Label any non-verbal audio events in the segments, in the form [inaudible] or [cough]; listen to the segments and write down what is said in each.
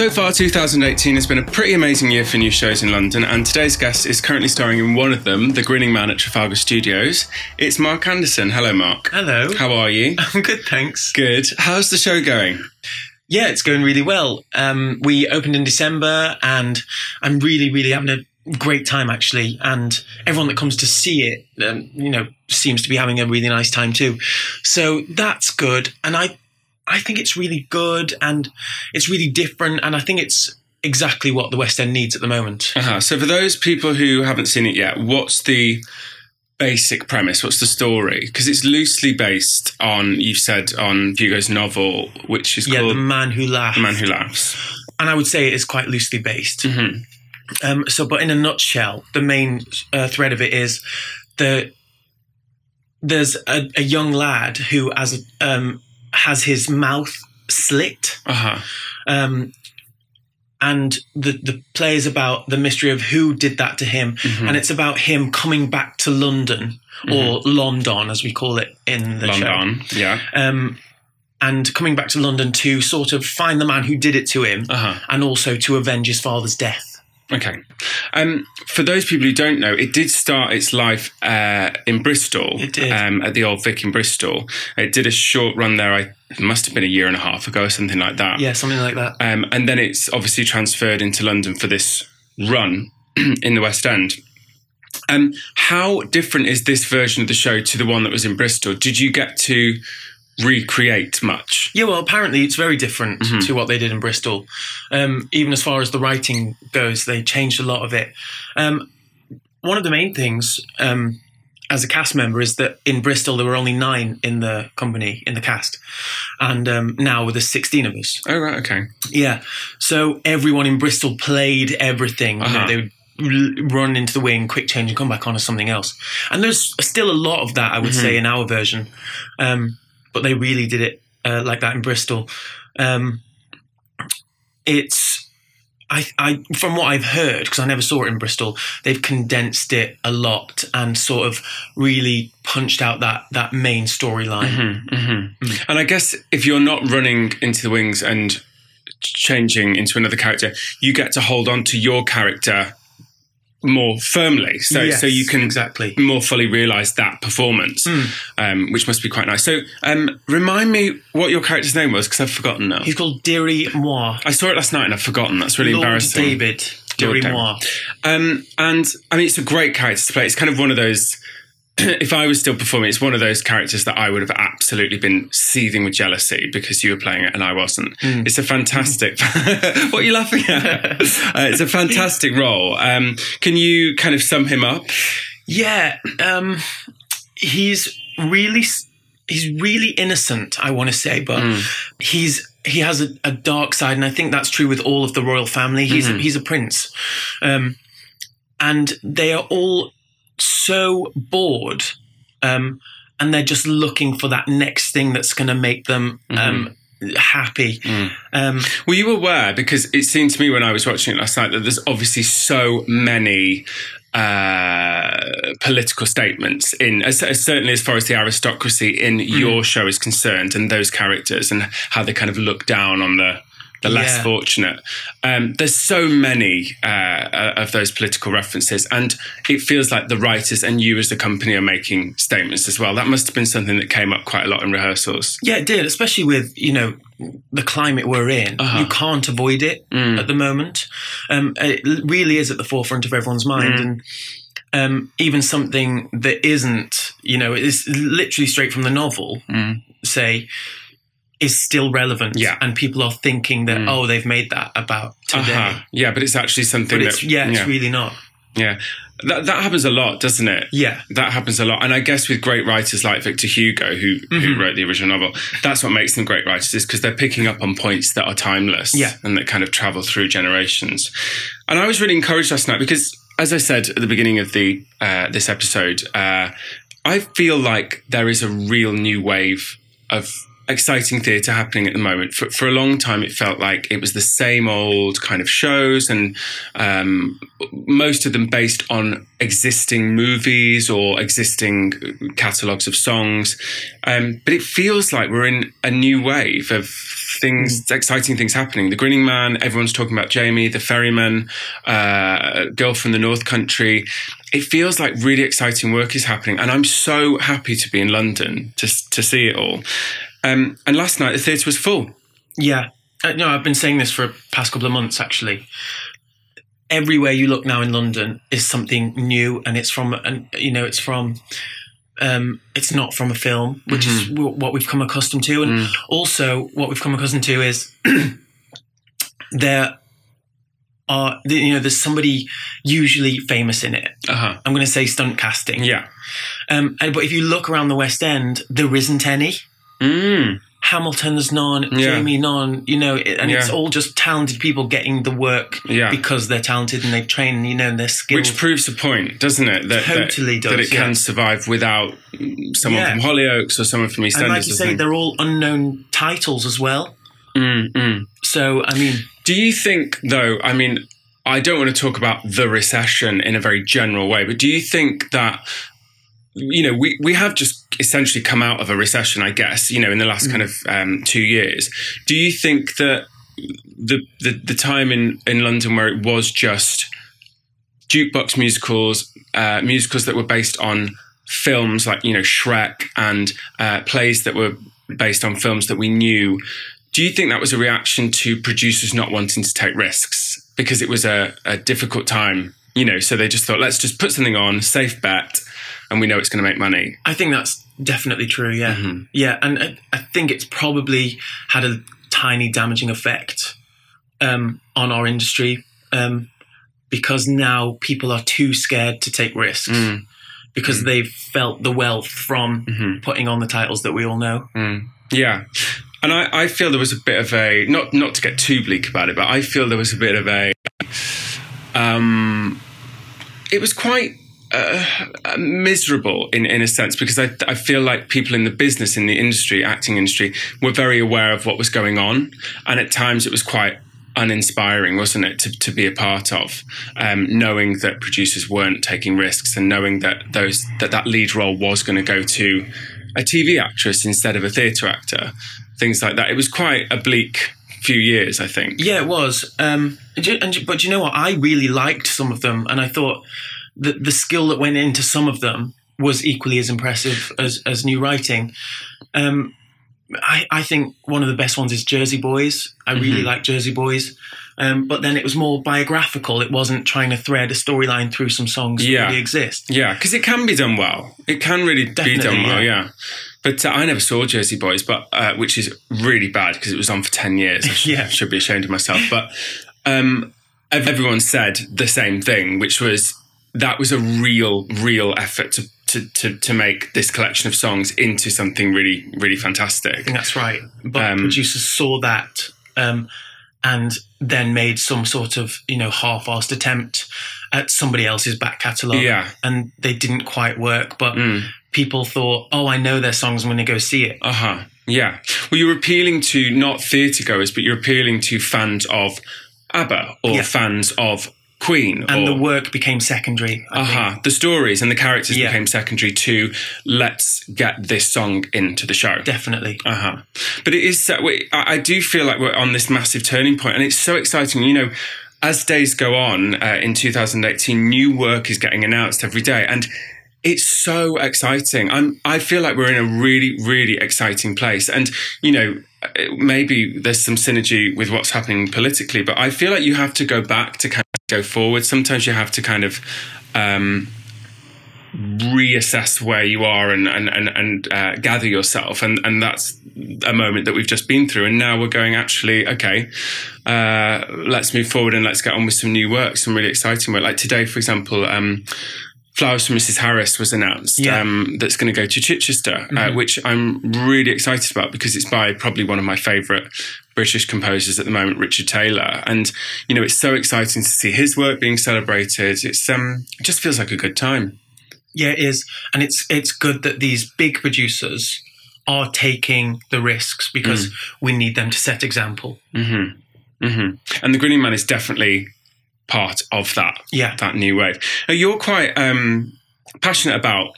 So far, 2018 has been a pretty amazing year for new shows in London, and today's guest is currently starring in one of them, The Grinning Man at Trafalgar Studios. It's Mark Anderson. Hello, Mark. Hello. How are you? [laughs] I'm good, thanks. Good. How's the show going? Yeah, it's going really well. Um, we opened in December, and I'm really, really having a great time actually. And everyone that comes to see it, um, you know, seems to be having a really nice time too. So that's good. And I, I think it's really good, and it's really different, and I think it's exactly what the West End needs at the moment. Uh-huh. So, for those people who haven't seen it yet, what's the basic premise? What's the story? Because it's loosely based on, you've said, on Hugo's novel, which is Yeah, called the man who laughs. The Man Who Laughs. and I would say it is quite loosely based. Mhm. Um, so, but in a nutshell, the main uh, thread of it is that there's a, a young lad who as um, has his mouth slit, Uh huh. um, and the the play is about the mystery of who did that to him, Mm-hmm. and it's about him coming back to London or London as we call it in the show London. Yeah. um, and coming back to London to sort of find the man who did it to him, Uh huh. and also to avenge his father's death. Okay. Um, for those people who don't know, it did start its life uh, in Bristol. It did. Um, at the Old Vic in Bristol. It did a short run there. I must have been a year and a half ago or something like that. Yeah, something like that. Um, and then it's obviously transferred into London for this run [clears throat] in the West End. Um, how different is this version of the show to the one that was in Bristol? Did you get to recreate much? Yeah, well, apparently it's very different Mm-hmm. to what they did in Bristol. Um, even as far as the writing goes, they changed a lot of it. Um, one of the main things um, as a cast member is that in Bristol there were only nine in the company in the cast, and um, now there's sixteen of us. Oh right, okay. Yeah, so everyone in Bristol played everything. You know, Uh-huh. they would run into the wing, quick change, and come back on as something else. And there's still a lot of that, I would say, in our version. Um, but they really did it uh, like that in Bristol. Um, it's. I, I, from what I've heard, because I never saw it in Bristol, they've condensed it a lot and sort of really punched out that that main storyline. hmm And I guess if you're not running into the wings and changing into another character, you get to hold on to your character more firmly. So Yes, so you can exactly. more fully realize that performance, um, which must be quite nice. So um, remind me what your character's name was because I've forgotten now. He's called Dirry Moir. I saw it last night and I've forgotten. That's really Lord embarrassing. David Dirry David. Moir. Um, and I mean, it's a great character to play. It's kind of one of those. [clears throat] If I was still performing, it's one of those characters that I would have absolutely been seething with jealousy because you were playing it and I wasn't. It's a fantastic. [laughs] what are you laughing at? [laughs] uh, it's a fantastic role. Um, can you kind of sum him up? Yeah, um, he's really he's really innocent. I want to say, but he's he has a, a dark side, and I think that's true with all of the royal family. He's he's a prince, um, and they are all so bored, um, and they're just looking for that next thing that's going to make them. Um, Happy, um, Were you aware? Because it seemed to me when I was watching it last night that there's obviously so many uh, political statements in, as, as certainly as far as the aristocracy in Hmm. your show is concerned, and those characters and how they kind of look down on the the less Yeah. fortunate. Um, there's so many uh, of those political references, and it feels like the writers and you as the company are making statements as well. That must have been something that came up quite a lot in rehearsals. Yeah, it did, especially with you know the climate we're in. Uh-huh. You can't avoid it at the moment. Um, it really is at the forefront of everyone's mind, Mm. and um, even something that isn't, you know, is literally straight from the novel. Say. Is still relevant, Mm. Yeah. and people are thinking that oh they've made that about today, Uh-huh. Yeah, but it's actually something but it's that yeah, it's really not. Yeah, that that happens a lot, doesn't it? Yeah, That happens a lot, and I guess with great writers like Victor Hugo, who Mm-hmm. who wrote the original novel, that's what makes them great writers, is because they're picking up on points that are timeless, Yeah. and that kind of travel through generations. And I was really encouraged last night because, as I said at the beginning of the uh, this episode, uh, I feel like there is a real new wave of exciting theatre happening at the moment. For, for a long time, it felt like it was the same old kind of shows, and um, most of them based on existing movies or existing catalogues of songs. Um, but it feels like we're in a new wave of things, mm. exciting things happening. The Grinning Man, everyone's talking about Jamie, the Ferryman, uh, Girl from the North Country. It feels like really exciting work is happening, and I'm so happy to be in London to to see it all. Um, and last night the theatre was full. Yeah, uh, no, I've been saying this for the past couple of months actually. Everywhere you look now in London is something new, and it's from, and you know, it's from um, it's not from a film, which mm-hmm. is what we've come accustomed to. And mm. also, what we've come accustomed to is [clears throat] there are, you know, there's somebody usually famous in it. Uh-huh. I'm going to say stunt casting. Yeah. Um, and, but if you look around the West End, there isn't any. Mm. Hamilton's none, yeah. Jamie none, you know, and yeah. it's all just talented people getting the work yeah. because they're talented and they've trained, you know, and they're skilled. Which proves the point, doesn't it? That, totally that, does. That it can survive without someone from Hollyoaks or someone from EastEnders. And like you say, they're all unknown titles as well. Mm, mm. So, I mean. Do you think, though, I mean, I don't want to talk about the recession in a very general way, but do you think that you know, we, we have just essentially come out of a recession, I guess, you know, in the last mm. kind of um, two years. Do you think that the, the, the time in, in London where it was just jukebox musicals, uh, musicals that were based on films like, you know, Shrek and uh, plays that were based on films that we knew, do you think that was a reaction to producers not wanting to take risks because it was a, a difficult time? You know, so they just thought, let's just put something on, safe bet and we know it's going to make money. I think that's definitely true. Yeah, mm-hmm. yeah, and I, I, think it's probably had a tiny damaging effect um, on our industry um, because now people are too scared to take risks. Mm. Because mm. they've felt the wealth from mm-hmm. putting on the titles that we all know. Mm. Yeah, and I, I, feel there was a bit of a not not to get too bleak about it, but I feel there was a bit of a um, it was quite uh, miserable in, in a sense because I, I feel like people in the business, in the industry, acting industry, were very aware of what was going on. And at times it was quite uninspiring, wasn't it, to, to be a part of, um, knowing that producers weren't taking risks and knowing that those that, that lead role was going to go to a TV actress instead of a theatre actor, things like that. It was quite a bleak few years, I think. Yeah, it was. Um, and, and, but you know what? I really liked some of them, and I thought the, the skill that went into some of them was equally as impressive as, as new writing. Um, I, I, think one of the best ones is Jersey Boys. I really mm-hmm. like Jersey Boys. Um, but then it was more biographical. It wasn't trying to thread a storyline through some songs yeah. that really exist. Yeah, because it can be done well. It can really Definitely, be done well, yeah. yeah. But uh, I never saw Jersey Boys, but uh, which is really bad because it was on for 10 years. I [laughs] should, yeah. should be ashamed of myself. But um, everyone said the same thing, which was that was a real, real effort to, to, to, to, make this collection of songs into something really, really fantastic. that's right. But um, producers saw that um, and then made some sort of, you know, half-assed attempt at somebody else's back catalogue. Yeah. And they didn't quite work, but mm. people thought, oh, I know their songs, I'm going to go see it. Uh-huh. Yeah. Well, you're appealing to not theatre goers, but you're appealing to fans of ABBA or yeah. fans of Queen. And or, the work became secondary. Aha. Uh-huh. The stories and the characters yeah. became secondary to let's get this song into the show. Definitely. Uh huh. But it is, I do feel like we're on this massive turning point and it's so exciting. You know, as days go on uh, in 2018, new work is getting announced every day. And it's so exciting. I'm, I feel like we're in a really, really exciting place. And, you know, maybe there's some synergy with what's happening politically, but I feel like you have to go back to kind go forward. Sometimes you have to kind of um, reassess where you are and and and, and uh, gather yourself, and and that's a moment that we've just been through. And now we're going actually, okay, uh, let's move forward and let's get on with some new work, some really exciting work. Like today, for example. Um, Flowers for Mrs. Harris was announced. Yeah. Um, that's going to go to Chichester, uh, mm-hmm. uh, which I'm really excited about because it's by probably one of my favourite British composers at the moment, Richard Taylor. And you know, it's so exciting to see his work being celebrated. It's um, it just feels like a good time. Yeah, it is, and it's it's good that these big producers are taking the risks because Mm. we need them to set example. hmm hmm And the Grinning Man is definitely part of that Yeah. that new wave. Now, you're quite um, passionate about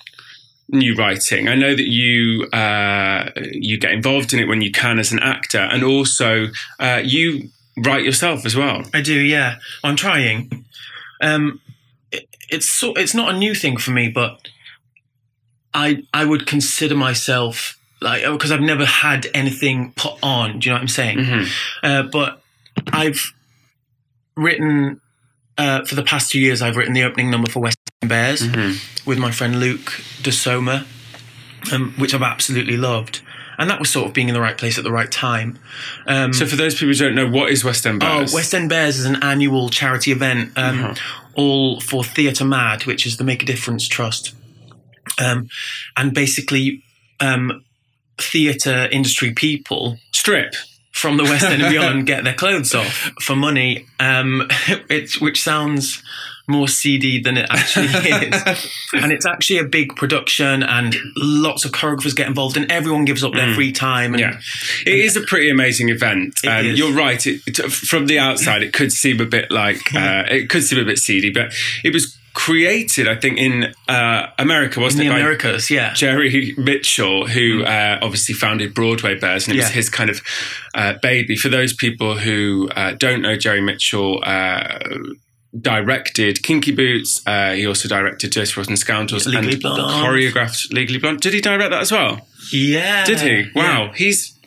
new writing. I know that you uh, you get involved in it when you can as an actor, and also uh, you write yourself as well. I do, yeah. I'm trying. Um, it, it's so, it's not a new thing for me, but I I would consider myself like because I've never had anything put on. Do you know what I'm saying? hmm Uh, but I've written uh, for the past two years. I've written the opening number for West End Bares hmm with my friend Luke Di Somma, um, which I've absolutely loved. And that was sort of being in the right place at the right time. Um, So, for those people who don't know, what is West End Bares? Oh? West End Bares is an annual charity event, um, Uh-huh. all for Theatre Mad, which is the Make a Difference Trust. Um, and basically, um, theatre industry people Strip. From the West End and beyond get their clothes off for money, um, [laughs] it's, which sounds more seedy than it actually [laughs] is. and it's actually a big production, and lots of choreographers get involved, and everyone gives up their free time. And Yeah, it is a pretty amazing event. Um, you're right. It, it- from the outside, it could seem a bit like uh, it could seem a bit seedy, but it was created, I think, in uh, America, wasn't the it? by Americas, yeah. Jerry Mitchell, who uh, obviously founded Broadway Bares, and it was his kind of uh, baby. For those people who uh, don't know, Jerry Mitchell uh, directed Kinky Boots. Uh, he also directed Dirty Rotten Scoundrels Legally and Blonde. choreographed Legally Blonde. Did he direct that as well? Yeah. Did he? Wow, Yeah. he's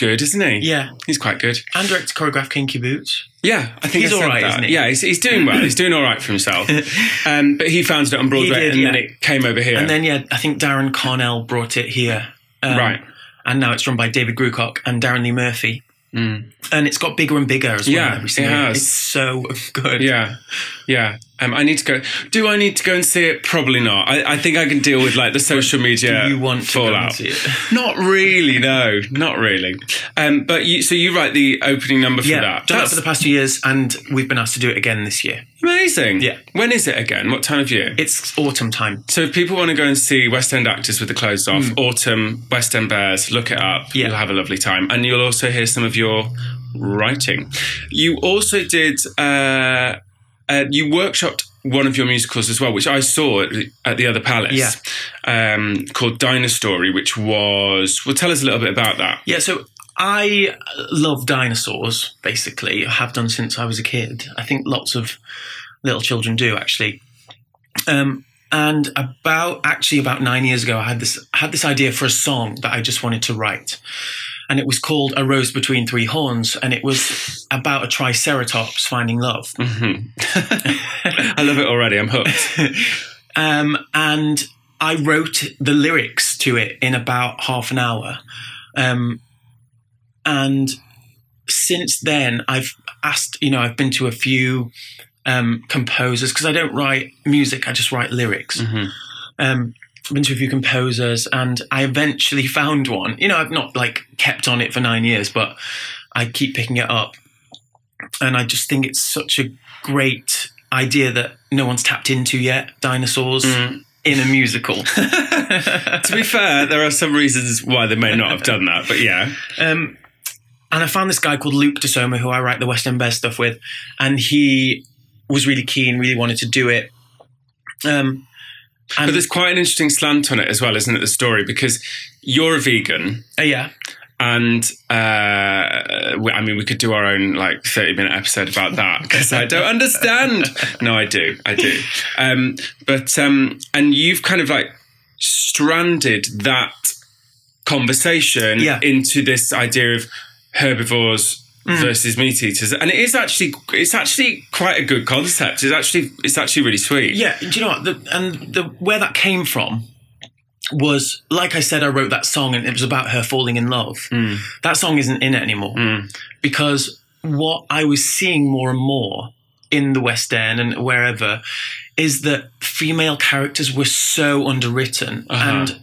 good, isn't he? Yeah. He's quite good. And directed choreographed Kinky Boots. Yeah, I think He's I all right, that. isn't he? Yeah, he's, he's doing well. He's doing all right for himself. [laughs] Um, but he founded it on Broadway, did, and then it came over here. And then, yeah, I think Darren Carnall brought it here. Um, right. And now it's run by David Grewcock and Darren Lee Murphy. Mm. And it's got bigger and bigger as well. Yeah, every it has. It's so [laughs] good. Yeah, yeah. Um, I need to go. Do I need to go and see it? Probably not. I, I think I can deal with like the social media Do you want to go and fallout. see it? Not really. No, not really. Um, but you, so you write the opening number for Yeah, that. done that for the past two years, and we've been asked to do it again this year. amazing. Yeah. When is it again? What time of year? It's autumn time. So if people want to go and see West End actors with the clothes off, Autumn, West End Bares, look it up. Yeah. You'll have a lovely time. And you'll also hear some of your writing. You also did, uh, uh, you workshopped one of your musicals as well, which I saw at the, at the other palace, Yeah. um, called Dinostory, which was, well, tell us a little bit about that. Yeah, so I love dinosaurs, basically. I have done since I was a kid. I think lots of little children do, actually. Um, and about actually about nine years ago, I had this I had this idea for a song that I just wanted to write, and it was called "A Rose Between Three Horns," and it was about a triceratops finding love. Mhm. [laughs] I love it already. I'm hooked. [laughs] um, and I wrote the lyrics to it in about half an hour. Um, and since then, I've asked, you know, I've been to a few um, composers because I don't write music, I just write lyrics. Mhm. Been to a few composers and I eventually found one. You know, I've not like kept on it for nine years, but I keep picking it up. And I just think it's such a great idea that no one's tapped into yet dinosaurs Mm. in a musical. [laughs] to be fair, there are some reasons why they may not have done that, but yeah. Um, and I found this guy called Luke Di Somma, who I write the West End Bares stuff with, and he was really keen, really wanted to do it. Um, and But there's quite an interesting slant on it as well, isn't it? The story because you're a vegan, uh, yeah, and uh, we- I mean, we could do our own like 30 minute episode about that because I don't understand. [laughs] No, I do, I do. Um, but um, and you've kind of like stranded that conversation Yeah. into this idea of herbivores. Mm. Versus meat eaters, and it is actually it's actually quite a good concept. It's actually it's actually really sweet. yeah. Do you know what? The, and the where that came from was, like I said, I wrote that song, and it was about her falling in love. Mm. That song isn't in it anymore Mm. because what I was seeing more and more in the West End and wherever is that female characters were so underwritten. Uh-huh. And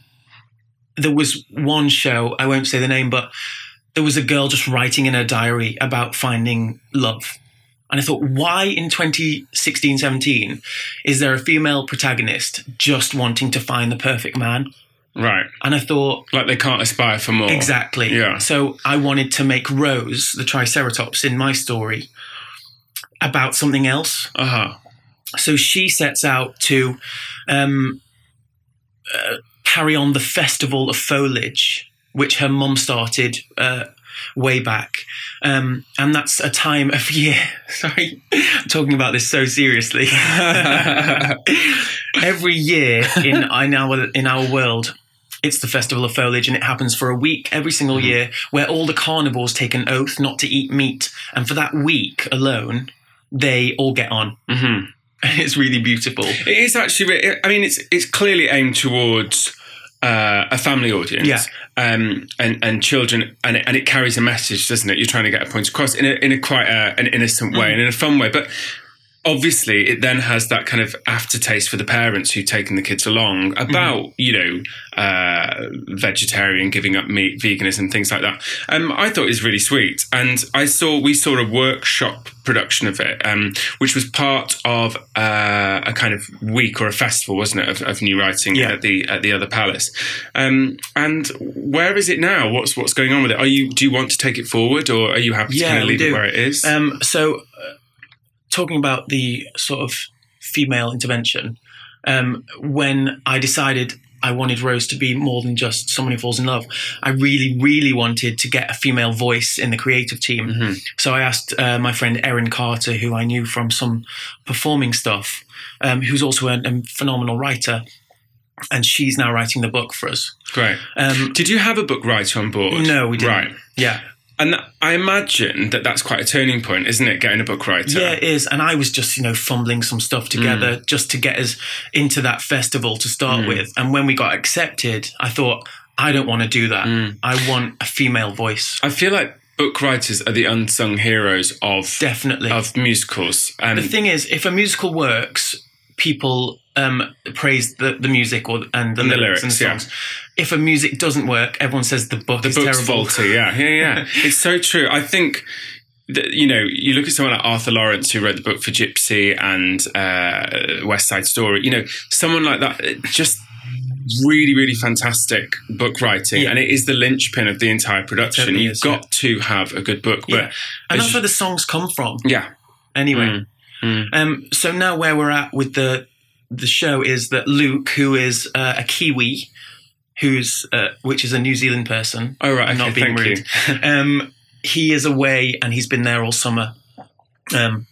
there was one show, I won't say the name, but there was a girl just writing in her diary about finding love. And I thought, why in 2016, 17 is there a female protagonist just wanting to find the perfect man? Right. And I thought, Like they can't aspire for more. Exactly. Yeah. So I wanted to make Rose, the Triceratops, in my story about something else. Uh huh. So she sets out to um, uh, carry on the Festival of Foliage, which her mom started uh, way back. Um, and that's a time of year. [laughs] Sorry, I'm talking about this so seriously. [laughs] Every year in, in our in our world, it's the Festival of Foliage, and it happens for a week every single year, where all the carnivores take an oath not to eat meat, and for that week alone, they all get on. hmm [laughs] It's really beautiful. It is actually. I mean, it's it's clearly aimed towards uh, a family audience. Yeah. Um, and and children, and it, and it carries a message, doesn't it? You're trying to get a point across in a in a quite a, an innocent way and in a fun way, but. Obviously, it then has that kind of aftertaste for the parents who've taken the kids along about, you know, uh, vegetarian, giving up meat, veganism, things like that. Um, I thought it was really sweet, and I saw we saw a workshop production of it, um, which was part of uh, a kind of week or a festival, wasn't it, of, of new writing Yeah. at the at the other palace. Um, and where is it now? What's what's going on with it? Are you do you want to take it forward, or are you happy to Yeah, kind of leave it where it is? Um, so, talking about the sort of female intervention, um, when I decided I wanted Rose to be more than just someone who falls in love, I really, really wanted to get a female voice in the creative team. Mhm. So I asked uh, my friend Erin Carter, who I knew from some performing stuff, um, who's also a, a phenomenal writer. And she's now writing the book for us. Great. Um, Did you have a book writer on board? no, we didn't. Right. Yeah. And I imagine that that's quite a turning point, isn't it? Getting a book writer. Yeah, it is. And I was just, you know, fumbling some stuff together just to get us into that festival to start Mm. with. And when we got accepted, I thought, I don't want to do that. Mm. I want a female voice. I feel like book writers are the unsung heroes of Definitely. of musicals. Um, the thing is, if a musical works, people um, praise the, the music or and the, And the lyrics, and lyrics, the yeah. songs. If a music doesn't work, everyone says the book the is book's terrible. faulty. Yeah, yeah, yeah. [laughs] it's so true. I think. that, You know, you look at someone like Arthur Laurents, who wrote the book for Gypsy and uh, West Side Story. You know, someone like that, just really, really fantastic book writing, Yeah. and it is the linchpin of the entire production. Totally You've is, got to have a good book, but Yeah. And that's you- where the songs come from. yeah, Anyway. Mm. Mm. Um, so now where we're at with the the show is that Luke, who is uh, a Kiwi, who's uh, which is a New Zealand person, Oh right, I'm okay, not being rude. [laughs] um, he is away and he's been there all summer. Um,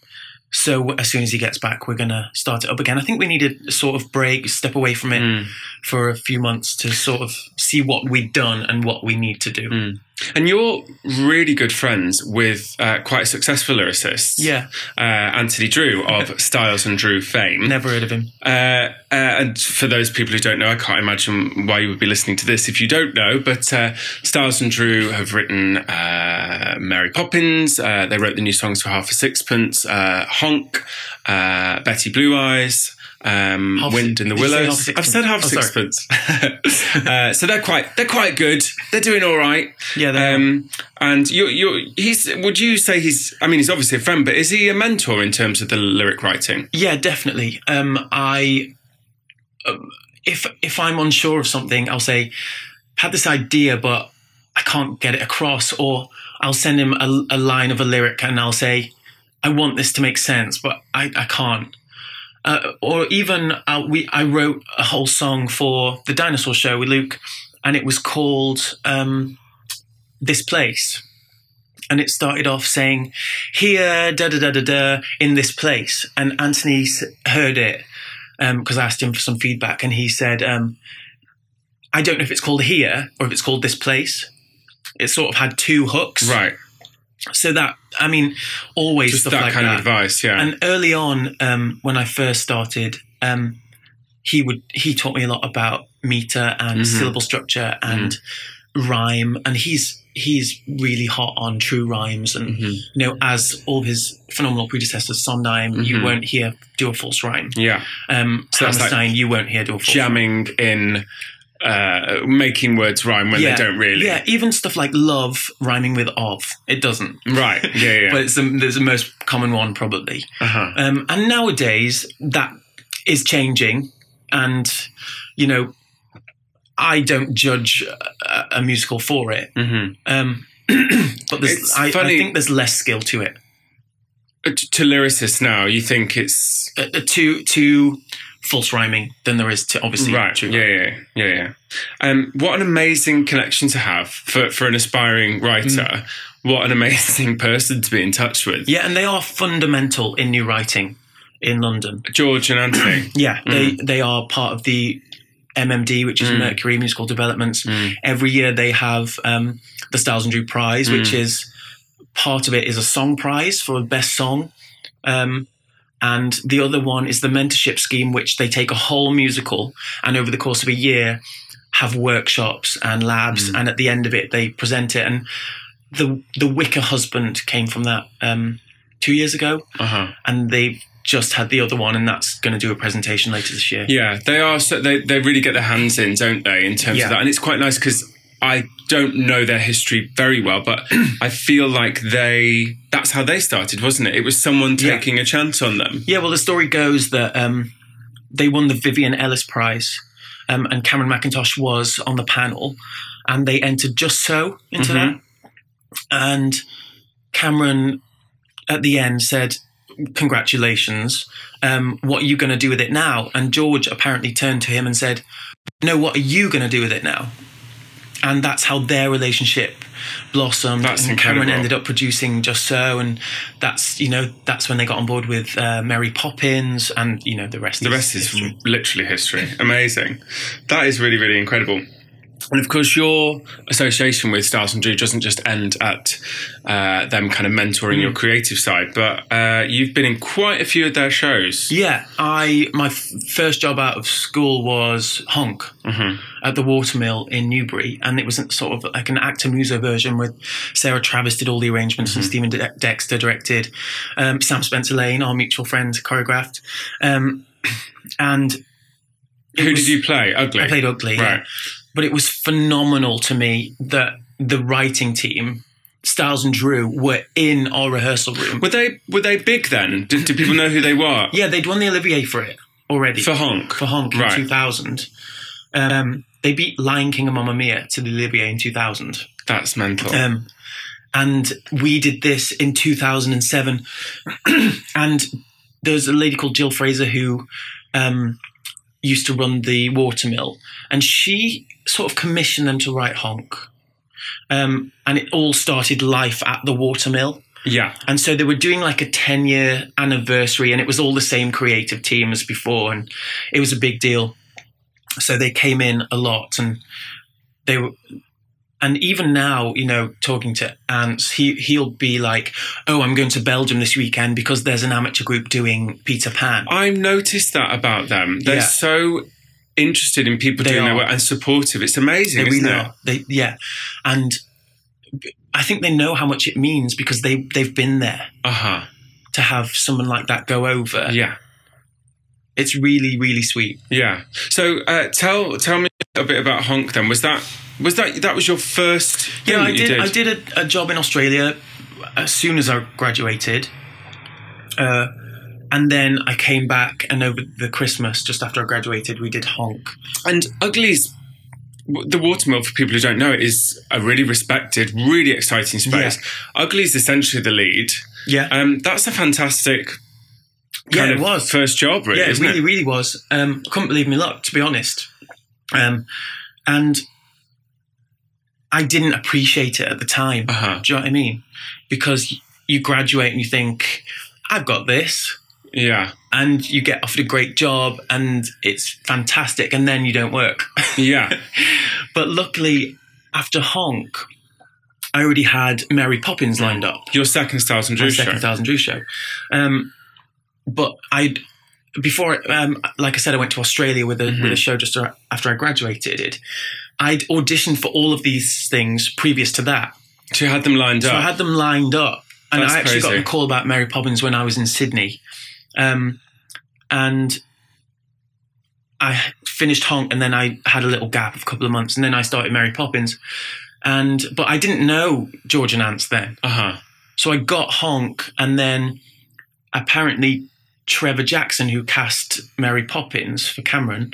so as soon as he gets back, we're gonna start it up again. I think we need a sort of break, step away from it Mm. for a few months to sort of see what we've done and what we need to do. Mm. And you're really good friends with uh, quite a successful lyricist, Yeah, uh, Anthony Drewe of [laughs] Stiles and Drewe fame. never heard of him. Uh, uh, and for those people who don't know, I can't imagine why you would be listening to this if you don't know. But uh, Stiles and Drewe have written uh, Mary Poppins. Uh, they wrote the new songs for Half a Sixpence, uh, Honk, uh, Betty Blue Eyes. Um, Half Wind in the did you say Willows. I've said half Oh, sixpence. [laughs] uh, so they're quite they're quite good. They're doing all right. Yeah, they Um, and you you he's would you say he's I mean he's obviously a friend, but is he a mentor in terms of the lyric writing? Yeah, definitely. Um, I um, if if I'm unsure of something, I'll say had this idea, but I can't get it across, or I'll send him a, a line of a lyric and I'll say I want this to make sense, but I, I can't. Uh, or even uh, we I wrote a whole song for the dinosaur show with Luke, and it was called um, "This Place." and it started off saying here da da da da da in this place and anthony heard it because i asked him for some feedback and he said um, i don't know if it's called here or if it's called this place it sort of had two hooks Right. So that i mean always Just that like kind that of advice, yeah. and early on um, when i first started um, he would he taught me a lot about meter and Mhm. syllable structure and rhyme and he's he's really hot on true rhymes and Mhm. you know, as all his phenomenal predecessors, Sondheim, you Mhm. won't hear do a false rhyme. Yeah. Um, So that's like you won't hear do a false Jamming in, uh, making words rhyme when Yeah. they don't really. Yeah, even stuff like love rhyming with of, it doesn't. Right. Yeah. Yeah. [laughs] But it's the, there's the most common one, probably. uh-huh. Um, and nowadays, that is changing. And, you know, I don't judge a, a musical for it. hmm Um, [clears throat] but I, I think there's less skill to it. Uh, To lyricists now, you think it's Uh, uh, to to false rhyming than there is to obviously right? true. Yeah, yeah, yeah, yeah. Um, what an amazing connection to have for for an aspiring writer. What an amazing [laughs] person to be in touch with. Yeah, and they are fundamental in new writing in London. George and Anthony. [clears throat] Yeah, they they are part of the MMD, which is Mm. Mercury Musical Developments. Mm. Every year they have um, the Stiles and Drewe Prize, which Mm. is part of it is a song prize for best song. Um, and the other one is the mentorship scheme, which they take a whole musical and over the course of a year have workshops and labs, Mm. and at the end of it they present it. And the the Wicker Husband came from that um, two years ago, Uh huh. and they've just had the other one, and that's going to do a presentation later this year. Yeah, they are. So they they really get their hands in, don't they? In terms Yeah. of that, and it's quite nice because I don't know their history very well, but [clears throat] I feel like they that's how they started, wasn't it? It was someone Yeah. taking a chance on them. Yeah, well, the story goes that um, they won the Vivian Ellis Prize, um, and Cameron Mackintosh was on the panel, and they entered just so into Mhm. that. And Cameron, at the end, said, "Congratulations! Um, what are you going to do with it now?" And George apparently turned to him and said, "No, what are you going to do with it now?" And that's how their relationship blossomed. That's and Cameron ended up producing Just So, and that's you know that's when they got on board with uh, Mary Poppins, and you know the rest. The rest is history. literally history. Amazing. That is really, really incredible. And of course, your association with Stiles and Drewe doesn't just end at uh, them kind of mentoring Mm. your creative side, but uh, you've been in quite a few of their shows. Yeah, I my f- first job out of school was Honk Mhm. at the Watermill in Newbury, and it was sort of like an actor muso version with Sarah Travis did all the arrangements Mm-hmm. and Stephen De- Dexter directed, um, Sam Spencer Lane, our mutual friend, choreographed, um, [clears throat] and Who was- did you play? Ugly. I played Ugly, yeah. But it was phenomenal to me that the writing team. Stiles and Drewe were in our rehearsal room. Were they were they big then? Did, did people know who they were? Yeah, they'd won the Olivier for it already. For Honk. for Honk in Right. 2000. Um, they beat Lion King and Mamma Mia to the Olivier in 2000. That's mental. Um, and we did this in 2007. and [clears throat] there's a lady called Jill Fraser who um, used to run the watermill, and she sort of commissioned them to write Honk. Um, and it all started life at the watermill. yeah. And so they were doing like a 10 year anniversary, and it was all the same creative team as before. And it was a big deal. So they came in a lot and they were. And even now, you know, talking to Ants, he he'll be like, "Oh, I'm going to Belgium this weekend because there's an amateur group doing Peter Pan." I've noticed that about them. They're Yeah. so interested in people They doing their work and supportive. It's amazing, They isn't really it? They yeah, and I think they know how much it means because they they've been there Uh huh. to have someone like that go over. Yeah. It's really really sweet. Yeah. So uh, tell tell me a bit about Honk. Then was that was that that was your first? Yeah, I you did, I did a, a job in Australia as soon as I graduated. Uh, and then I came back, and over the Christmas, just after I graduated, we did Honk. And Ugly's the Watermill, for people who don't know it, is a really respected, really exciting space. Ugly's essentially the lead. Yeah, Um, that's a fantastic yeah, it of was. first job, really, yeah, it really, it? really was. Um, I couldn't believe me luck, to be honest. Um, and I didn't appreciate it at the time. Uh huh. Do you know what I mean? Because you graduate and you think, I've got this. Yeah. And you get offered a great job and it's fantastic, and then you don't work. Yeah. [laughs] But luckily, after Honk, I already had Mary Poppins lined up. Your second Stiles and Drewe show. second Stiles and Drewe show. Um, but I, before, um, like I said, I went to Australia with a Mhm. with a show just after I graduated. I'd auditioned for all of these things previous to that, So you had them lined so up. I had them lined up, and That's I actually got a call about Mary Poppins when I was in Sydney, um, and I finished Honk, and then I had a little gap of a couple of months, and then I started Mary Poppins, and but I didn't know George and Ants then, uh huh. so I got Honk, and then apparently Trevor Jackson, who cast Mary Poppins for Cameron,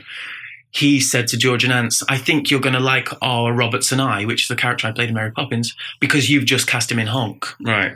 he said to George and Ants, I think you're going to like our Robertson Ay, which is the character I played in Mary Poppins, because you've just cast him in Honk. Right.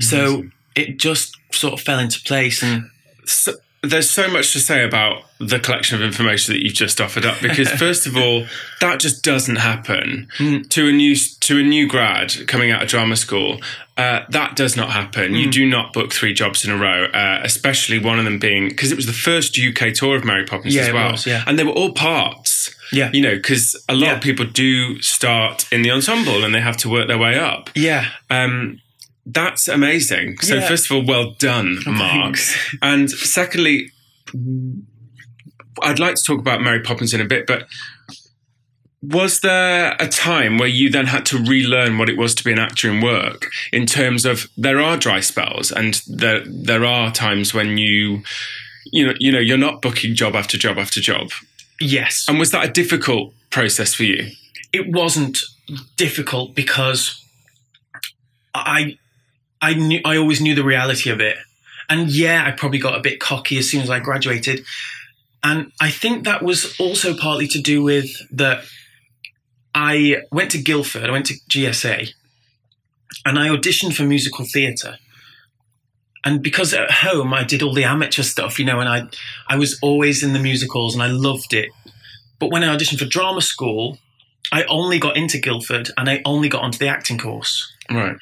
So it just sort of fell into place. And so, there's so much to say about the collection of information that you've just offered up because [laughs] first of all that just doesn't happen Mm. to a new to a new grad coming out of drama school uh, that does not happen Mm. you do not book three jobs in a row uh, especially one of them being because it was the first UK tour of Mary Poppins Yeah, as well was, yeah. and they were all parts yeah. you know because a lot Yeah. of people do start in the ensemble and they have to work their way up Yeah. um, that's amazing. So Yeah. first of all, well done, oh, Mark. Thanks. [laughs] And secondly, I'd like to talk about Mary Poppins in a bit, but was there a time where you then had to relearn what it was to be an actor in work in terms of there are dry spells and there there are times when you you know you know you're not booking job after job after job Yes. and was that a difficult process for you it wasn't difficult because I I knew I always knew the reality of it. And yeah, I probably got a bit cocky as soon as I graduated. And I think that was also partly to do with that I went to Guildford, I went to GSA, and I auditioned for musical theatre. And because at home I did all the amateur stuff, you know, and I I was always in the musicals and I loved it. But when I auditioned for drama school, I only got into Guildford and I only got onto the acting course. right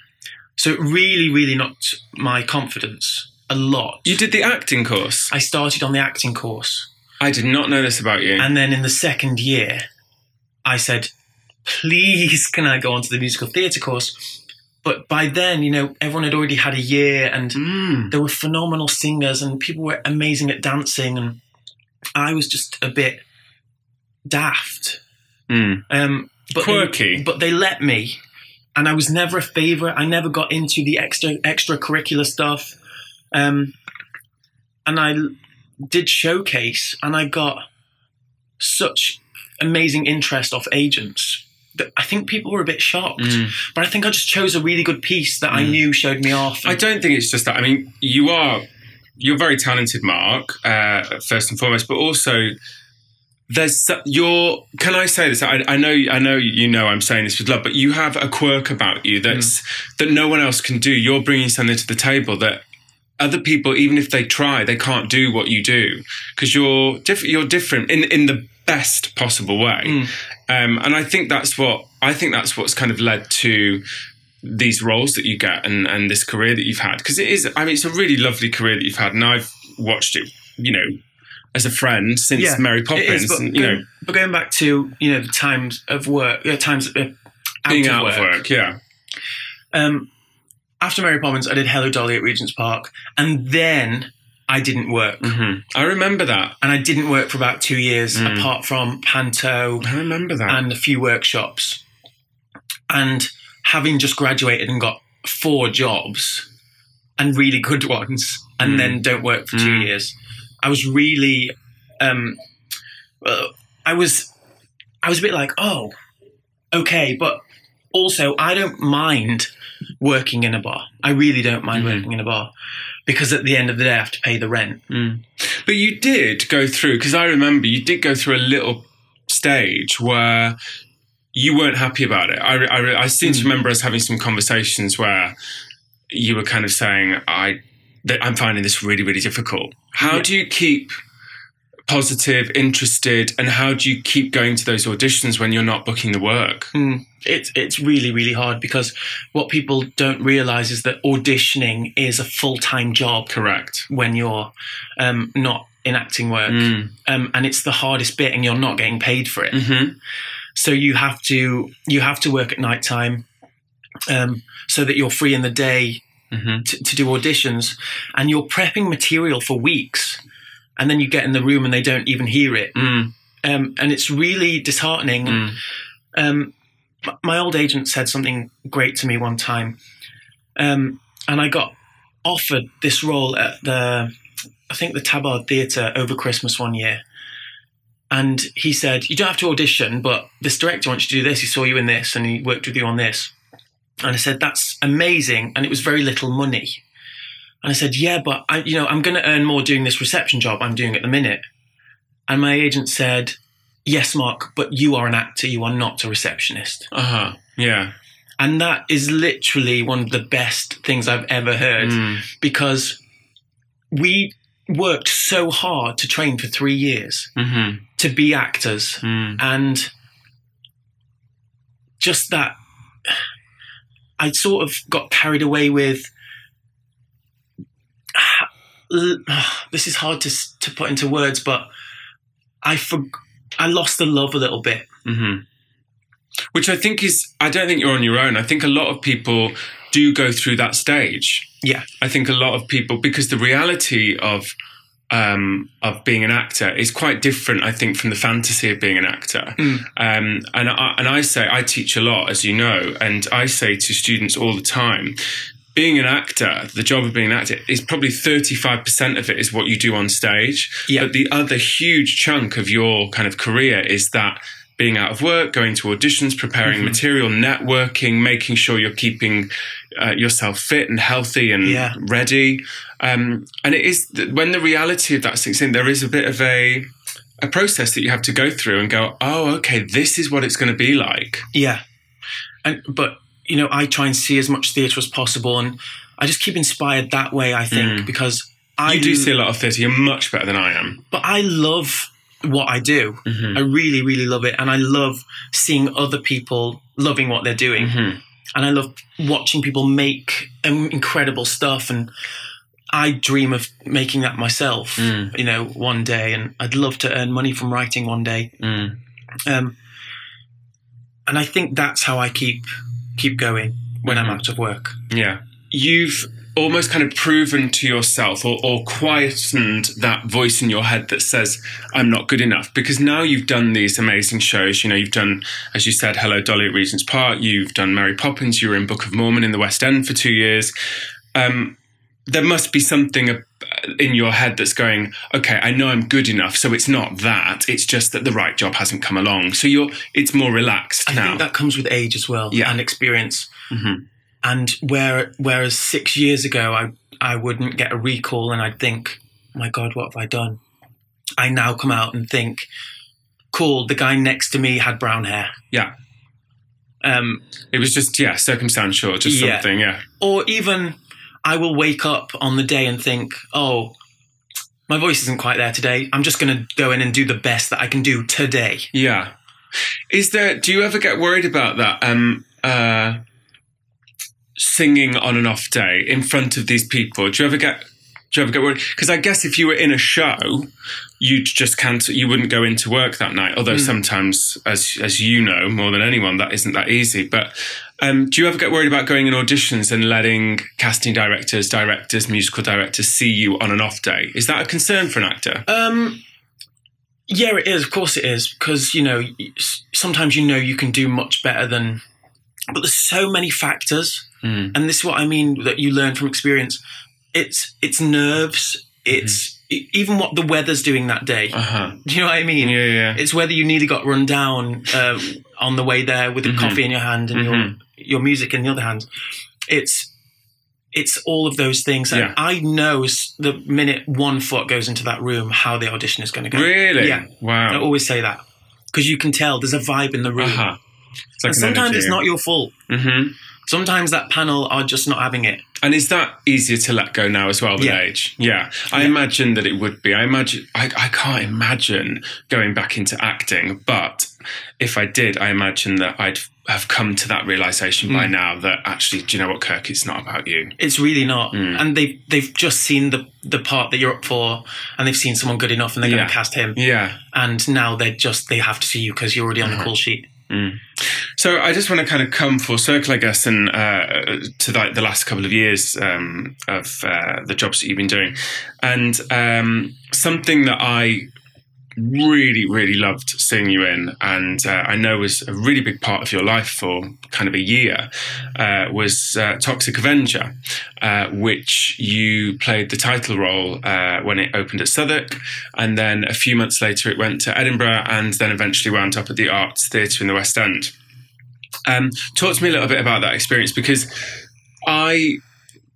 So it really, really knocked my confidence a lot. you did the acting course I started on the acting course. I did not know this about you And then in the second year, I said, please, can I go onto the musical theatre course? But by then, you know, everyone had already had a year and Mm. there were phenomenal singers and people were amazing at dancing. And I was just a bit daft. Mm. Um, but Quirky. They, but they let me, and I was never a favorite. I never got into the extra extracurricular stuff, um, and I did showcase, and I got such amazing interest off agents that I think people were a bit shocked. Mm. But I think I just chose a really good piece that I Mm. knew showed me off. I don't think it's just that. I mean, you are you're very talented, Mark. Uh, first and foremost, but also there's your. Can I say this? I, I know. I know you know. I'm saying this with love, but you have a quirk about you that's that no one else can do. You're bringing something to the table that. Other people, even if they try, they can't do what you do because you're different. You're different in in the best possible way, Mm. um, and I think that's what I think that's what's kind of led to these roles that you get and, and this career that you've had because it is i mean it's a really lovely career that you've had and i've watched it you know as a friend since Yeah, mary poppins is, but, and you know going, but going back to you know the times of work, uh, times uh, out being of out work. of work yeah Um, after Mary Poppins, I did Hello Dolly at Regent's Park, and then I didn't work. hmm i remember that And I didn't work for about two years, Mm. apart from Panto i remember that and a few workshops. And having just graduated and got four jobs and really good [laughs] ones, and Mm. then don't work for two Mm. years, I was really, um, well, I was, I was a bit like, oh, okay, but also I don't mind working in a bar. I really don't mind Mhm. working in a bar because at the end of the day, I have to pay the rent. Mm. But you did go through because I remember you did go through a little stage where you weren't happy about it. I I, I seem to Mm. remember us having some conversations where you were kind of saying, "I that I'm finding this really really difficult." How Yeah. do you keep positive, interested, and how do you keep going to those auditions when you're not booking the work? Mm. It's it's really really hard because what people don't realize is that auditioning is a full time job Correct. when you're um, not in acting work, Mm. um, and it's the hardest bit, and you're not getting paid for it. hmm So you have to you have to work at night time, um, so that you're free in the day hmm to, to do auditions, and you're prepping material for weeks, and then you get in the room and they don't even hear it, Mm. um, and it's really disheartening. Mm. um, my old agent said something great to me one time, um, and I got offered this role at the, I think the Tabard Theatre over Christmas one year. And he said, You don't have to audition, but this director wants you to do this. He saw you in this and he worked with you on this. And I said, That's amazing. And it was very little money. And I said, Yeah, but I, you know, I'm going to earn more doing this reception job I'm doing at the minute. And my agent said, Yes, Mark, but you are an actor, you are not a receptionist. Uh huh. Yeah. And that is literally one of the best things I've ever heard Mm. because we worked so hard to train for three years Mm-hmm. to be actors. Mm. And just that, I sort of got carried away with. [sighs] This is hard to to put into words, but I for, I lost the love a little bit. hmm Which I think is, I don't think you're on your own. I think a lot of people do go through that stage. Yeah. I think a lot of people, because the reality of, um, of being an actor is quite different, I think, from the fantasy of being an actor. Mm. Um, and I, and I say, I teach a lot, as you know, and I say to students all the time, being an actor, the job of being an actor is probably 35% of it is what you do on stage. Yeah. But the other huge chunk of your kind of career is that being out of work, going to auditions, preparing Mhm. material, networking, making sure you're keeping uh, yourself fit and healthy and Yeah. ready. Um, and it is th- when the reality of that sinks in, there is a bit of a a process that you have to go through and go, oh, okay, this is what it's going to be like. Yeah, and but you know, I try and see as much theatre as possible, and I just keep inspired that way. I think Mm. because I you do see a lot of theatre. You're much better than I am. but I love what I do. Mm-hmm. I really, really love it, and I love seeing other people loving what they're doing, Mm-hmm. and I love watching people make um, incredible stuff. And I dream of making that myself, Mm. you know, one day, and I'd love to earn money from writing one day. Mm. Um, and I think that's how I keep keep going when I'm Mhm. out of work. Yeah. You've almost kind of proven to yourself or, or quietened that voice in your head that says, I'm not good enough. Because now you've done these amazing shows. You know, you've done, as you said, Hello Dolly at Regent's Park. You've done Mary Poppins. You were in Book of Mormon in the West End for two years. Um, there must be something in your head that's going, okay, I know I'm good enough. So it's not that. It's just that the right job hasn't come along. So you're, it's more relaxed I now. think that comes with age as well Yeah. and experience. Mhm. And where whereas six years ago I I wouldn't get a recall and I'd think, my God, what have I done? I now come out and think, cool, the guy next to me had brown hair. Yeah. Um, It was just, yeah, circumstantial, just Yeah. something, yeah. or even I will wake up on the day and think, oh, my voice isn't quite there today. I'm just going to go in and do the best that I can do today. Yeah. Is there, do you ever get worried about that? Um, uh, singing on an off day in front of these people. Do you ever get, do you ever get worried? Because I guess if you were in a show, you'd just cancel, you wouldn't go into work that night. Although Mm. sometimes, as, as you know more than anyone, that isn't that easy. But, um, do you ever get worried about going in auditions and letting casting directors, directors, musical directors see you on an off day? Is that a concern for an actor? Um, yeah, it is. Of course, it is because you know sometimes you know you can do much better than, but there's so many factors, Mm. and this is what I mean that you learn from experience. It's it's nerves. It's e- even what the weather's doing that day. Uh huh. [laughs] Do you know what I mean? Yeah, yeah. It's whether you nearly got run down uh, on the way there with a Mhm. coffee in your hand and your Mhm. your music in the other hand. It's it's all of those things. And Yeah. I know the minute one foot goes into that room how the audition is going to go. Really? Yeah. Wow. I always say that because you can tell there's a vibe in the room. Uh-huh. Like and sometimes it's not your fault. hmm Sometimes that panel are just not having it. And is that easier to let go now as well with Yeah. age? Yeah. I Yeah. imagine that it would be. I imagine I, I can't imagine going back into acting, but if I did, I imagine that I'd have come to that realization by Mm. now that actually, do you know what, Kirk? It's not about you. It's really not. Mm. And they they've just seen the the part that you're up for, and they've seen someone good enough, and they're Yeah. going to cast him. Yeah. And now they're just they have to see you because you're already on Uh-huh. the call sheet. Mm. So I just want to kind of come full circle, I guess, and uh, to like the last couple of years um, of uh, the jobs that you've been doing, and um, something that I really, really loved seeing you in, and uh, I know was a really big part of your life for kind of a year, uh, was uh, Toxic Avenger, uh, which you played the title role uh, when it opened at Southwark, and then a few months later it went to Edinburgh, and then eventually wound up at the Arts Theatre in the West End. Um, talk to me a little bit about that experience because I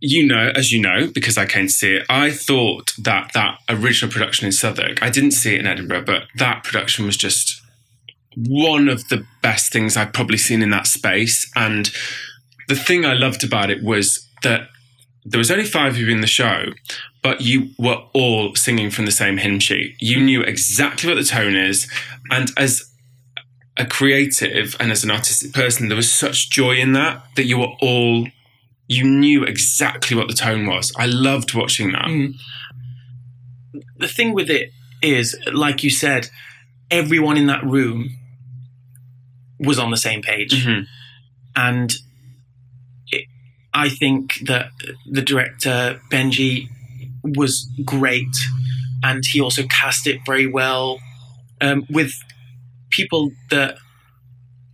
you know, as you know, because I came to see it, I thought that that original production in Southwark, I didn't see it in Edinburgh, but that production was just one of the best things I've probably seen in that space. And the thing I loved about it was that there was only five of you in the show, but you were all singing from the same hymn sheet. You knew exactly what the tone is, and as a creative and as an artistic person, there was such joy in that that you were all you knew exactly what the tone was. I loved watching that. Mm. The thing with it is, like you said, everyone in that room was on the same page, Mhm. and it, I think that the director Benji was great, and he also cast it very well um, with people that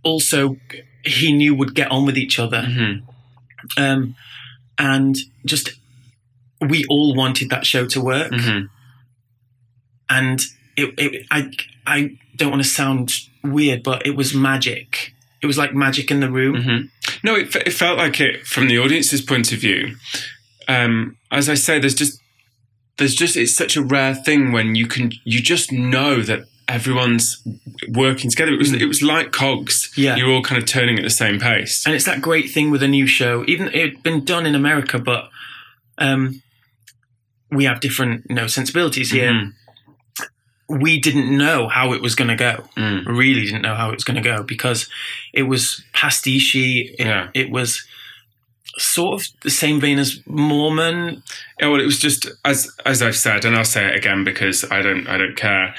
also he knew would get on with each other Mhm. Um, and just we all wanted that show to work Mhm. and it, it I I don't want to sound weird but it was magic it was like magic in the room Mhm. No, it, it felt like it from the audience's point of view. Um, as I say, there's just there's just it's such a rare thing when you can you just know that everyone's working together. It was it was like cogs. Yeah. you're all kind of turning at the same pace. and it's that great thing with a new show even it'd been done in America but um, we have different you know sensibilities here Mhm. we didn't know how it was going to go Mm. really didn't know how it was going to go because it was pastiche it, Yeah. it was sort of the same vein as Mormon Yeah, well, it was just as as I've said, and I'll say it again because I don't I don't care.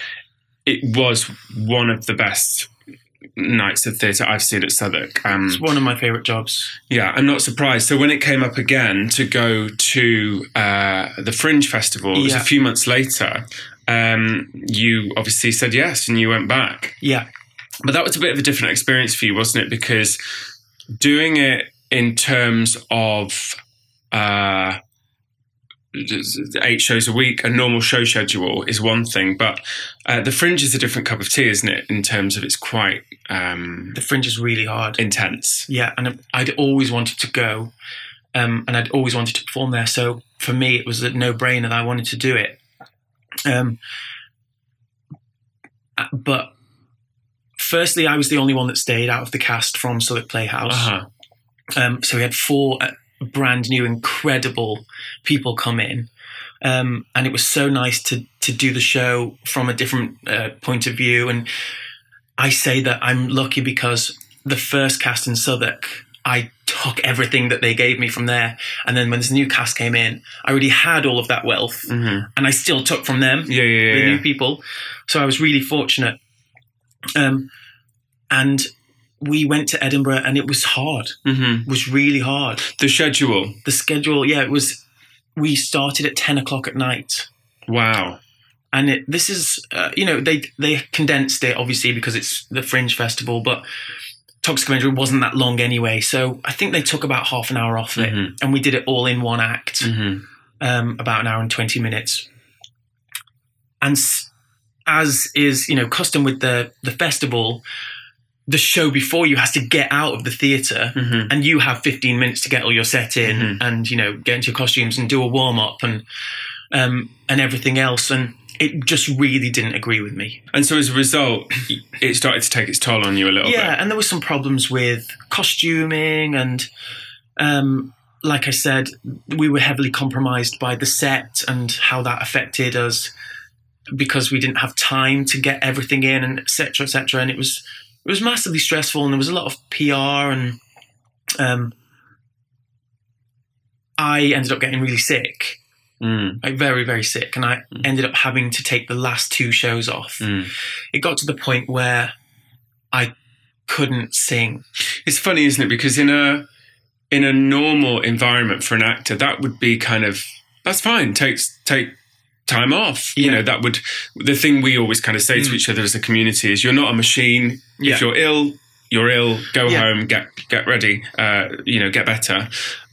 It was one of the best nights of theatre I've seen at Southwark. Um, It's one of my favorite jobs. yeah, I'm not surprised. So when it came up again to go to uh, the Fringe Festival, it was a few months later. Um, you obviously said yes, and you went back. Yeah, But that was a bit of a different experience for you, wasn't it? Because doing it in terms of uh, eight shows a week, a normal show schedule is one thing, but uh, the Fringe is a different cup of tea, isn't it? In terms of it's quite um, the Fringe is really hard. intense. Yeah, and I'd always wanted to go, um, and I'd always wanted to perform there. So for me, it was a no-brainer that I wanted to do it. Um, uh, but firstly, I was the only one that stayed out of the cast from Southwark Playhouse. Uh-huh. Um, so we had four uh, brand new, incredible people come in. Um, and it was so nice to to do the show from a different uh, point of view. And I say that I'm lucky because the first cast in Southwark, I took everything that they gave me from there. And then when this new cast came in, I already had all of that wealth, hmm and I still took from them Yeah, yeah, the yeah. new people. So I was really fortunate. Um, and we went to Edinburgh, and it was hard. hmm It was really hard. The schedule. The schedule, yeah, it was. We started at ten o'clock at night, Wow. and it, this is, uh, you know, they they condensed it obviously because it's the Fringe Festival, but Toxic Avenger wasn't that long anyway. So I think they took about half an hour off it, Mhm. and we did it all in one act hmm um, about an hour and 20 minutes. And as is, you know, custom with the, the festival, the show before you has to get out of the theatre hmm and you have 15 minutes to get all your set in Mhm. and, you know, get into your costumes and do a warm up and, um, and everything else. And it just really didn't agree with me. And so as a result, it started to take its toll on you a little Yeah. bit. And there were some problems with costuming and, um, like I said, we were heavily compromised by the set and how that affected us because we didn't have time to get everything in and et cetera, et cetera. And it was it was massively stressful and there was a lot of PR and um, I ended up getting really sick, Mm, like very, very sick, and I ended up having to take the last two shows off. mm. It got to the point where I couldn't sing. It's funny, isn't it? Because in a in a normal environment for an actor, that would be kind of that's fine. Takes take time off. You know, that would the thing we always kind of say to Mm. each other as a community is you're not a machine. Yeah. If you're ill, you're ill. Go Yeah. home, get get ready. Uh, you know, get better.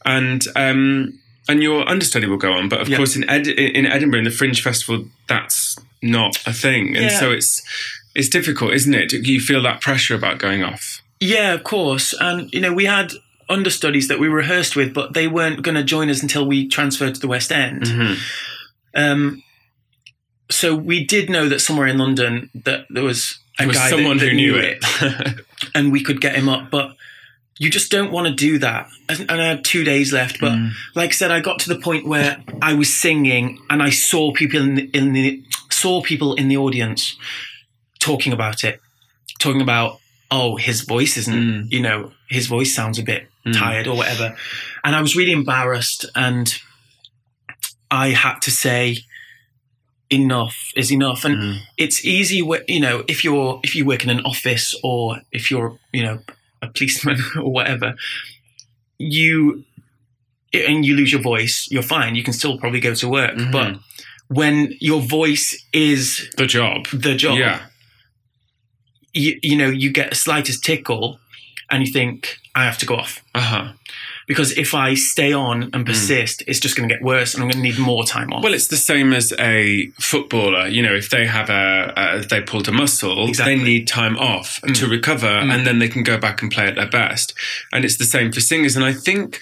And um and your understudy will go on. But of Yeah. course, in Ed- in Edinburgh, in the Fringe Festival, that's not a thing. And Yeah. so it's it's difficult, isn't it? You feel that pressure about going off? Yeah, of course. And you know, we had understudies that we rehearsed with, but they weren't going to join us until we transferred to the West End. Mhm. Um, so we did know that somewhere in London that there was a There was guy someone that, that who knew it. and we could get him up, but you just don't want to do that. And and I had two days left, but Mm. like I said, I got to the point where I was singing and I saw people in the, in the saw people in the audience talking about it, talking about oh his voice isn't Mm. you know his voice sounds a bit Mm. tired or whatever, and I was really embarrassed and I had to say enough is enough and Mm. it's easy you know if you're if you work in an office or if you're you know a policeman [laughs] or whatever you and you lose your voice you're fine you can still probably go to work Mhm. but when your voice is the job. the job Yeah. you, you know you get a slightest tickle and you think i have to go off Uh huh. Because if i stay on and persist it's just going to get worse and i'm going to need more time off Well, it's the same as a footballer. You know, if they have a, a they pulled a muscle, Exactly. they need time off Mm. to recover, Mm. and then they can go back and play at their best. And it's the same for singers. And I think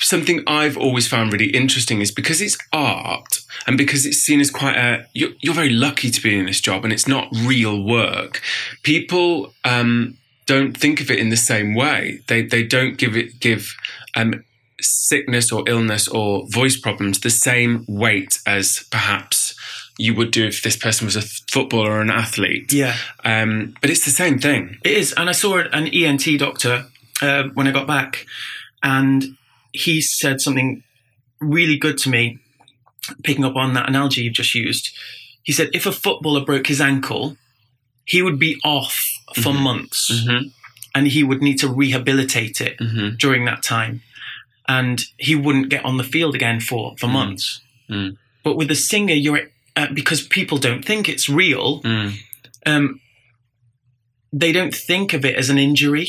something I've always found really interesting is because it's art and because it's seen as quite a you're, you're very lucky to be in this job and it's not real work. People um, don't think of it in the same way. They they don't give it give um, sickness or illness or voice problems the same weight as perhaps you would do if this person was a footballer or an athlete. yeah Um, but it's the same thing. It is, and I saw an ENT doctor uh, when I got back, and he said something really good to me, picking up on that analogy you've just used. He said if a footballer broke his ankle, he would be off for Mhm. months, Mm-hmm. And he would need to rehabilitate it Mm-hmm. during that time, and he wouldn't get on the field again for for Mm. months. Mm. But with a singer, you're uh, because people don't think it's real. Mm. Um, they don't think of it as an injury.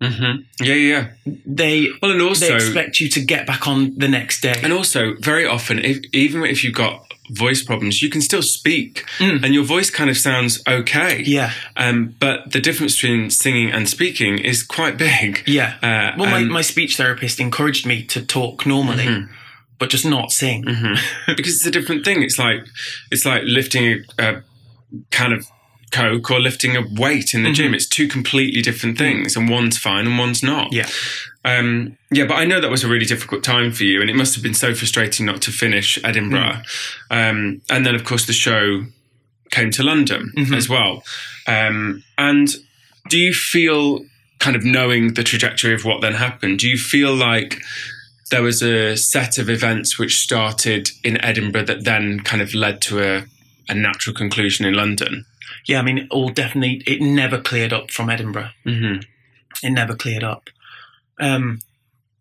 Mm-hmm. Yeah, yeah. They Well, and also they expect you to get back on the next day. And also, very often, if, even if you've got voice problems, you can still speak, Mm. and your voice kind of sounds okay. yeah, Um, but the difference between singing and speaking is quite big. [laughs] yeah. Uh, Well, my, my speech therapist encouraged me to talk normally, Mhm. but just not sing. Mhm. [laughs] because it's a different thing. It's like it's like lifting a, a can of coke or lifting a weight in the Mhm. gym. It's two completely different things, and one's fine and one's not. Yeah. Um, yeah, but I know that was a really difficult time for you, and it must have been so frustrating not to finish Edinburgh. Um, and then, of course, the show came to London Mhm. as well. Um, and do you feel, kind of knowing the trajectory of what then happened, do you feel like there was a set of events which started in Edinburgh that then kind of led to a, a natural conclusion in London? Yeah, I mean, it all definitely, it never cleared up from Edinburgh. Mm-hmm. It never cleared up. Um,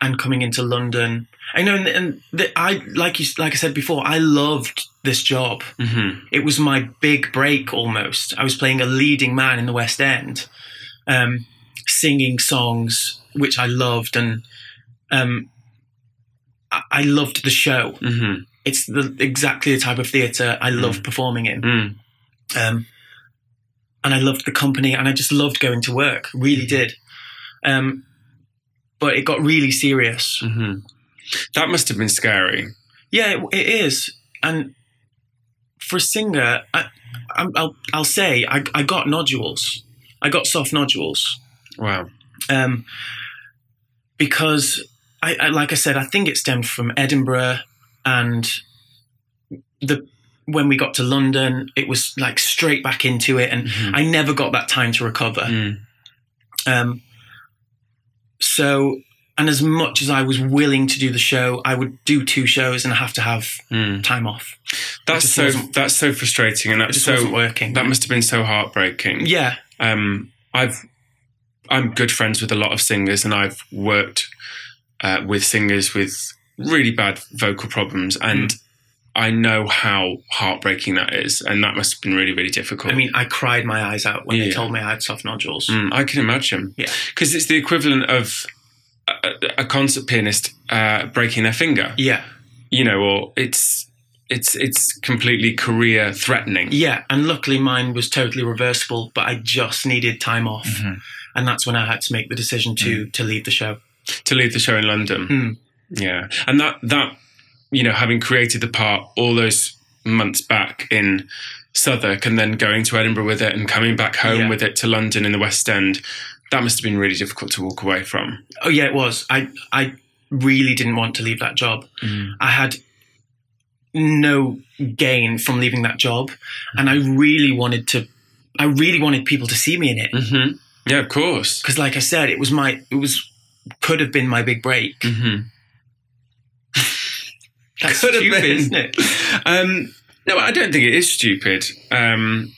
and coming into London, I know, and, and the, I like you, like I said before, I loved this job. Mm-hmm. It was my big break almost. I was playing a leading man in the West End, um, singing songs which I loved, and um, I, I loved the show. Mm-hmm. It's the exactly the type of theatre I love performing in, Mm. um, and I loved the company, and I just loved going to work. Really did. Um, but it got really serious. Mm-hmm. That must have been scary. Yeah, it, it is. And for a singer, I, I, I'll, I'll say I, I got nodules. I got soft nodules. Wow. Um, because, I, I, like I said, I think it stemmed from Edinburgh and the when we got to London, it was like straight back into it, and Mhm. I never got that time to recover. Mm. Um, so, and as much as I was willing to do the show, I would do two shows and have to have Mm. time off. That's so that's so frustrating, and that's just so wasn't working. that must have been so heartbreaking. yeah, Um, I've I'm good friends with a lot of singers, and I've worked uh, with singers with really bad vocal problems, and I know how heartbreaking that is, and that must have been really really difficult. I mean, I cried my eyes out when they told me I had soft nodules. Mm, I can imagine. Yeah. because it's the equivalent of a, a concert pianist uh, breaking their finger. Yeah, You know, or it's it's it's completely career threatening. yeah, and luckily mine was totally reversible, but I just needed time off, Mm-hmm. and that's when I had to make the decision to to leave the show. to leave the show in London. Mm. Yeah, and that that you know having created the part all those months back in Southwark and then going to Edinburgh with it and coming back home Yeah. with it to London in the West End, that must have been really difficult to walk away from. Oh yeah, it was. I I really didn't want to leave that job. I had no gain from leaving that job, and I really wanted to. I really wanted people to see me in it hmm Yeah, of course. because, like I said, it was my. It was could have been my big break. hmm That's Could stupid, isn't it? Um, no, I don't think it is stupid. Um,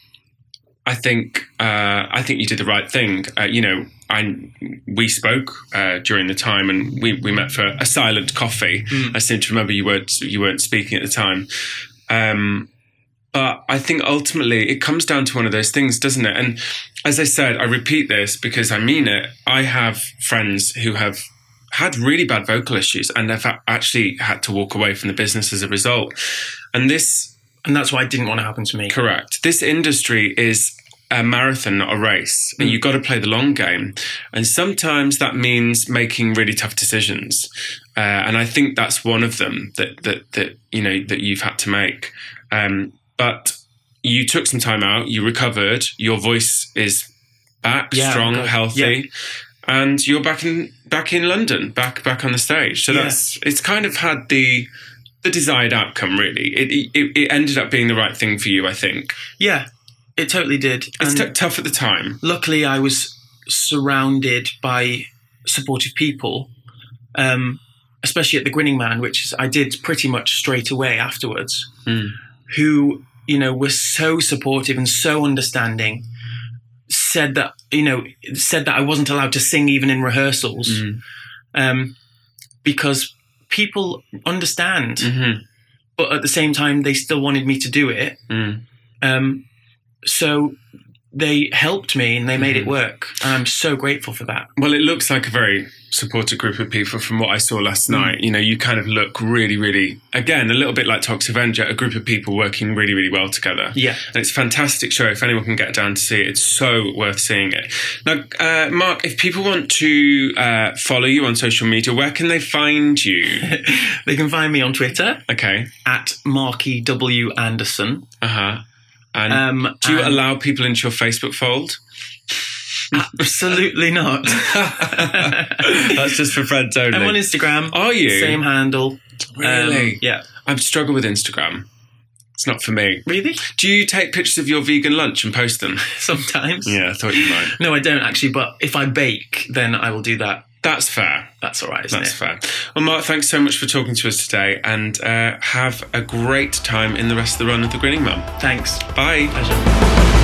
I think uh, I think you did the right thing. Uh, you know, I we spoke uh, during the time, and we, we met for a silent coffee. Mm. I seem to remember you weren't you weren't speaking at the time. Um, but I think ultimately it comes down to one of those things, doesn't it? And as I said, I repeat this because I mean it. I have friends who have had really bad vocal issues and have actually had to walk away from the business as a result. And this And that's why it didn't want to happen to me. Correct. This industry is a marathon, not a race, and you've got to play the long game. And sometimes that means making really tough decisions. Uh, and I think that's one of them that that that you know that you've had to make. Um, but you took some time out. You recovered. Your voice is back, Yeah, strong, healthy. And you're back in back in London, back back on the stage. So that's it's kind of had the the desired outcome. Really, it, it it ended up being the right thing for you. I think. Yeah, it totally did. It's t- tough at the time. luckily, I was surrounded by supportive people, um, especially at the Grinning Man, which I did pretty much straight away afterwards. Mm. Who you know were so supportive and so understanding. Said that you know said that I wasn't allowed to sing even in rehearsals Mm. um, because people understand, hmm but at the same time they still wanted me to do it. Mm. Um, so they helped me and they made it work. And I'm so grateful for that. Well, it looks like a very supportive group of people from what I saw last Mm. night. You know, you kind of look really, really, again, a little bit like Tox Avenger, a group of people working really, really well together. Yeah. And it's a fantastic show. If anyone can get down to see it, it's so worth seeing it. Now, uh, Mark, if people want to uh, follow you on social media, where can they find you? [laughs] they can find me on Twitter Okay. at Marky W. Anderson. Uh huh. And Um, do you and- allow people into your Facebook fold? Absolutely not. [laughs] That's just for friends only. I'm on Instagram. Are you? Same handle. Really? Um, yeah. I struggle with Instagram. It's not for me. Really? Do you take pictures of your vegan lunch and post them? [laughs] Sometimes. Yeah, I thought you might. No, I don't actually. But if I bake, then I will do that. That's fair. That's all right, isn't it? That's it? fair. Well, Mark, thanks so much for talking to us today and uh, have a great time in the rest of the run of the Grinning Man. Thanks. Bye. Pleasure.